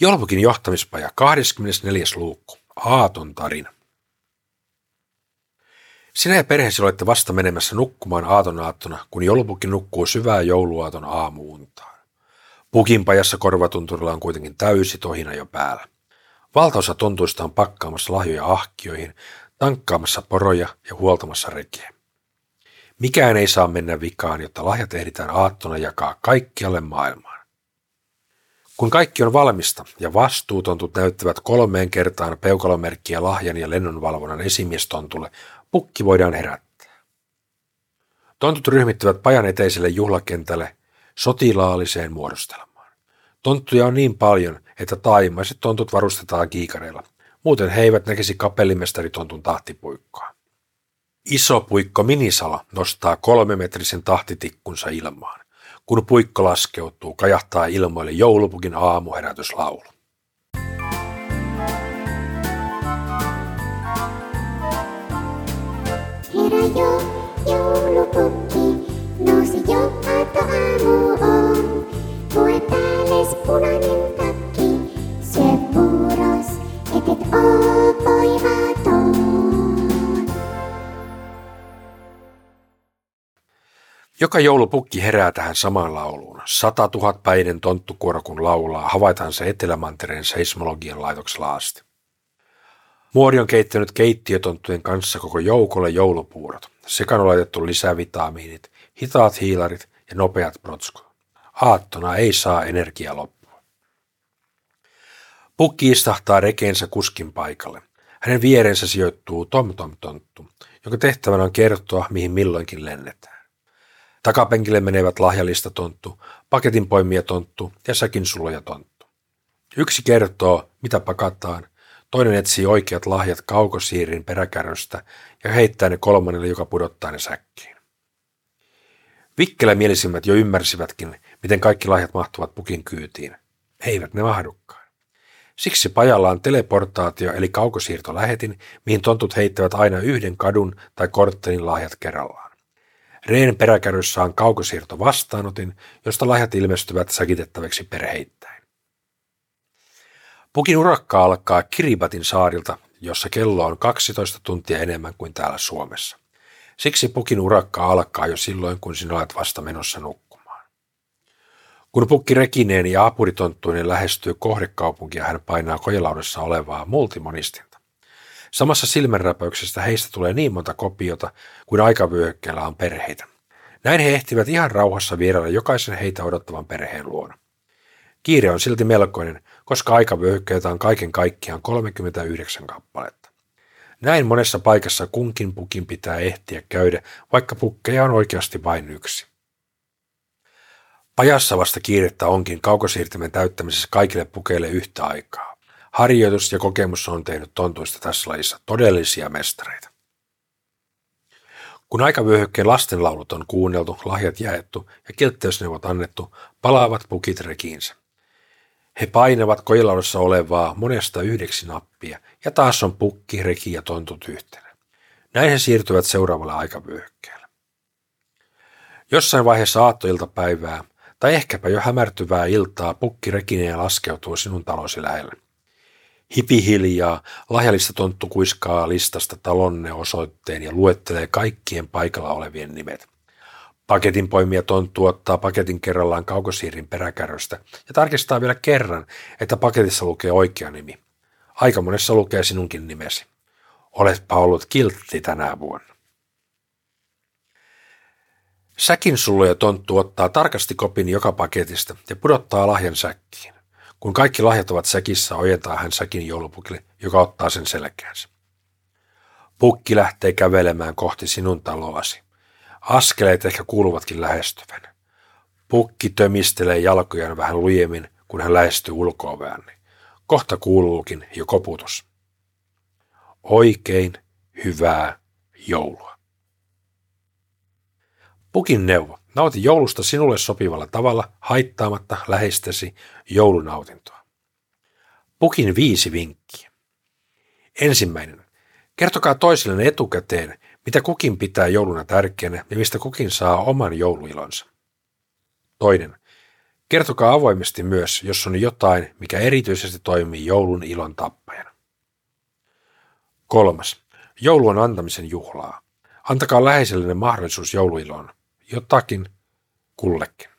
Jolpukin johtamispaja 24. luukku. Aaton tarina. Sinä ja perheesi olette vasta menemässä nukkumaan aaton aattona, kun Jolpukin nukkuu syvää jouluaaton aamuuntaan. Pukinpajassa korvatunturilla on kuitenkin täysi tohina jo päällä. Valtaosa tontuista on pakkaamassa lahjoja ahkioihin, tankkaamassa poroja ja huoltamassa rekeä. Mikään ei saa mennä vikaan, jotta lahjat ehditään aattona jakaa kaikkialle maailmaan. Kun kaikki on valmista ja vastuutontut näyttävät kolmeen kertaan peukalomerkkiä lahjan ja lennonvalvonnan esimiestontulle, pukki voidaan herättää. Tontut ryhmittyvät pajan eteiselle juhlakentälle sotilaalliseen muodostelmaan. Tonttuja on niin paljon, että taimaiset tontut varustetaan kiikareilla. Muuten he eivät näkisi kapellimestaritontun tahtipuikkoa. Iso puikko Minisala nostaa kolmemetrisen tahtitikkunsa ilmaan. Kun puikko laskeutuu, kajahtaa ilmoille joulupukin aamuherätyslaulu. Herä jo, joulupukki, nousi jo aatto Joka joulupukki herää tähän samaan lauluun. Sata tuhat päiden tonttukuoro kun laulaa, havaitaan se Etelämantereen seismologian laitoksella asti. Muori on keittänyt keittiötonttujen kanssa koko joukolle joulupuurot. Sekaan on laitettu lisävitamiinit, hitaat hiilarit ja nopeat protskut. Aattona ei saa energia loppua. Pukki istahtaa rekeensä kuskin paikalle. Hänen vierensä sijoittuu Tom Tom Tonttu, jonka tehtävänä on kertoa, mihin milloinkin lennetään. Takapenkille menevät lahjalista tonttu, paketin poimia tonttu ja säkin suloja tonttu. Yksi kertoo, mitä pakataan, toinen etsii oikeat lahjat kaukosiirin peräkärrystä ja heittää ne kolmannelle, joka pudottaa ne säkkiin. Vikkelämielisimmät jo ymmärsivätkin, miten kaikki lahjat mahtuvat pukin kyytiin. Eivät ne mahdukaan. Siksi pajalla on teleportaatio eli kaukosiirtolähetin, mihin tontut heittävät aina yhden kadun tai korttelin lahjat kerrallaan. Reen peräkärryssä on kaukosiirto vastaanotin, josta lahjat ilmestyvät säkitettäväksi perheittäin. Pukin urakka alkaa Kiribatin saarilta, jossa kello on 12 tuntia enemmän kuin täällä Suomessa. Siksi pukin urakka alkaa jo silloin, kun sinä olet vasta menossa nukkumaan. Kun pukki Rekineen ja apuritonttuinen lähestyy kohdekaupunkia, hän painaa kojelaudassa olevaa multimonistinta. Samassa silmänräpäyksestä heistä tulee niin monta kopiota kuin aikavyöhykkeellä on perheitä. Näin he ehtivät ihan rauhassa vierailla jokaisen heitä odottavan perheen luona. Kiire on silti melkoinen, koska aikavyöhykkeitä on kaiken kaikkiaan 39 kappaletta. Näin monessa paikassa kunkin pukin pitää ehtiä käydä, vaikka pukkeja on oikeasti vain yksi. Pajassa vasta kiirettä onkin kaukosiirtimen täyttämisessä kaikille pukeille yhtä aikaa. Harjoitus ja kokemus on tehnyt tontuista tässä lajissa todellisia mestareita. Kun aikavyöhykkeen lastenlaulut on kuunneltu, lahjat jaettu ja kiltteysneuvot annettu, palaavat pukit rekiinsä. He painavat kojelaudossa olevaa monesta yhdeksi nappia ja taas on pukki, reki ja tontut yhtenä. Näin he siirtyvät seuraavalle aikavyöhykkeelle. Jossain vaiheessa aattoiltapäivää tai ehkäpä jo hämärtyvää iltaa pukki rekineen laskeutuu sinun talosi lähelle. Hipihiljaa lahjallista tonttu kuiskaa listasta talonne osoitteen ja luettelee kaikkien paikalla olevien nimet. Paketin poimija tonttu ottaa paketin kerrallaan kaukosiirin peräkärrystä ja tarkistaa vielä kerran, että paketissa lukee oikea nimi. Aika monessa lukee sinunkin nimesi. Oletpa ollut kiltti tänä vuonna. Säkin sulloja tonttu ottaa tarkasti kopin joka paketista ja pudottaa lahjan säkkiin. Kun kaikki lahjat ovat säkissä, ojentaa hän säkin joulupukille, joka ottaa sen selkäänsä. Pukki lähtee kävelemään kohti sinun taloasi. Askeleet ehkä kuuluvatkin lähestyvän. Pukki tömistelee jalkojaan vähän lujemmin, kun hän lähestyy ulkoovään. Kohta kuuluukin jo koputus. Oikein hyvää joulua. Pukin neuvo. Nauti joulusta sinulle sopivalla tavalla, haittaamatta läheistesi joulunautintoa. Pukin viisi vinkkiä. Ensimmäinen. Kertokaa toisillenne etukäteen, mitä kukin pitää jouluna tärkeänä ja mistä kukin saa oman jouluilonsa. Toinen. Kertokaa avoimesti myös, jos on jotain, mikä erityisesti toimii joulun ilon tappajana. Kolmas. Joulu on antamisen juhlaa. Antakaa läheisellenne mahdollisuus jouluiloon. Jotakin kullekin.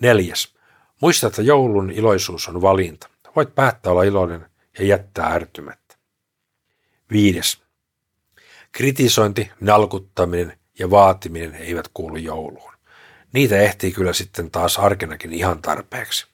Neljäs. Muista, että joulun iloisuus on valinta. Voit päättää olla iloinen ja jättää ärtymättä. Viides. Kritisointi, nalkuttaminen ja vaatiminen eivät kuulu jouluun. Niitä ehtii kyllä sitten taas arkenakin ihan tarpeeksi.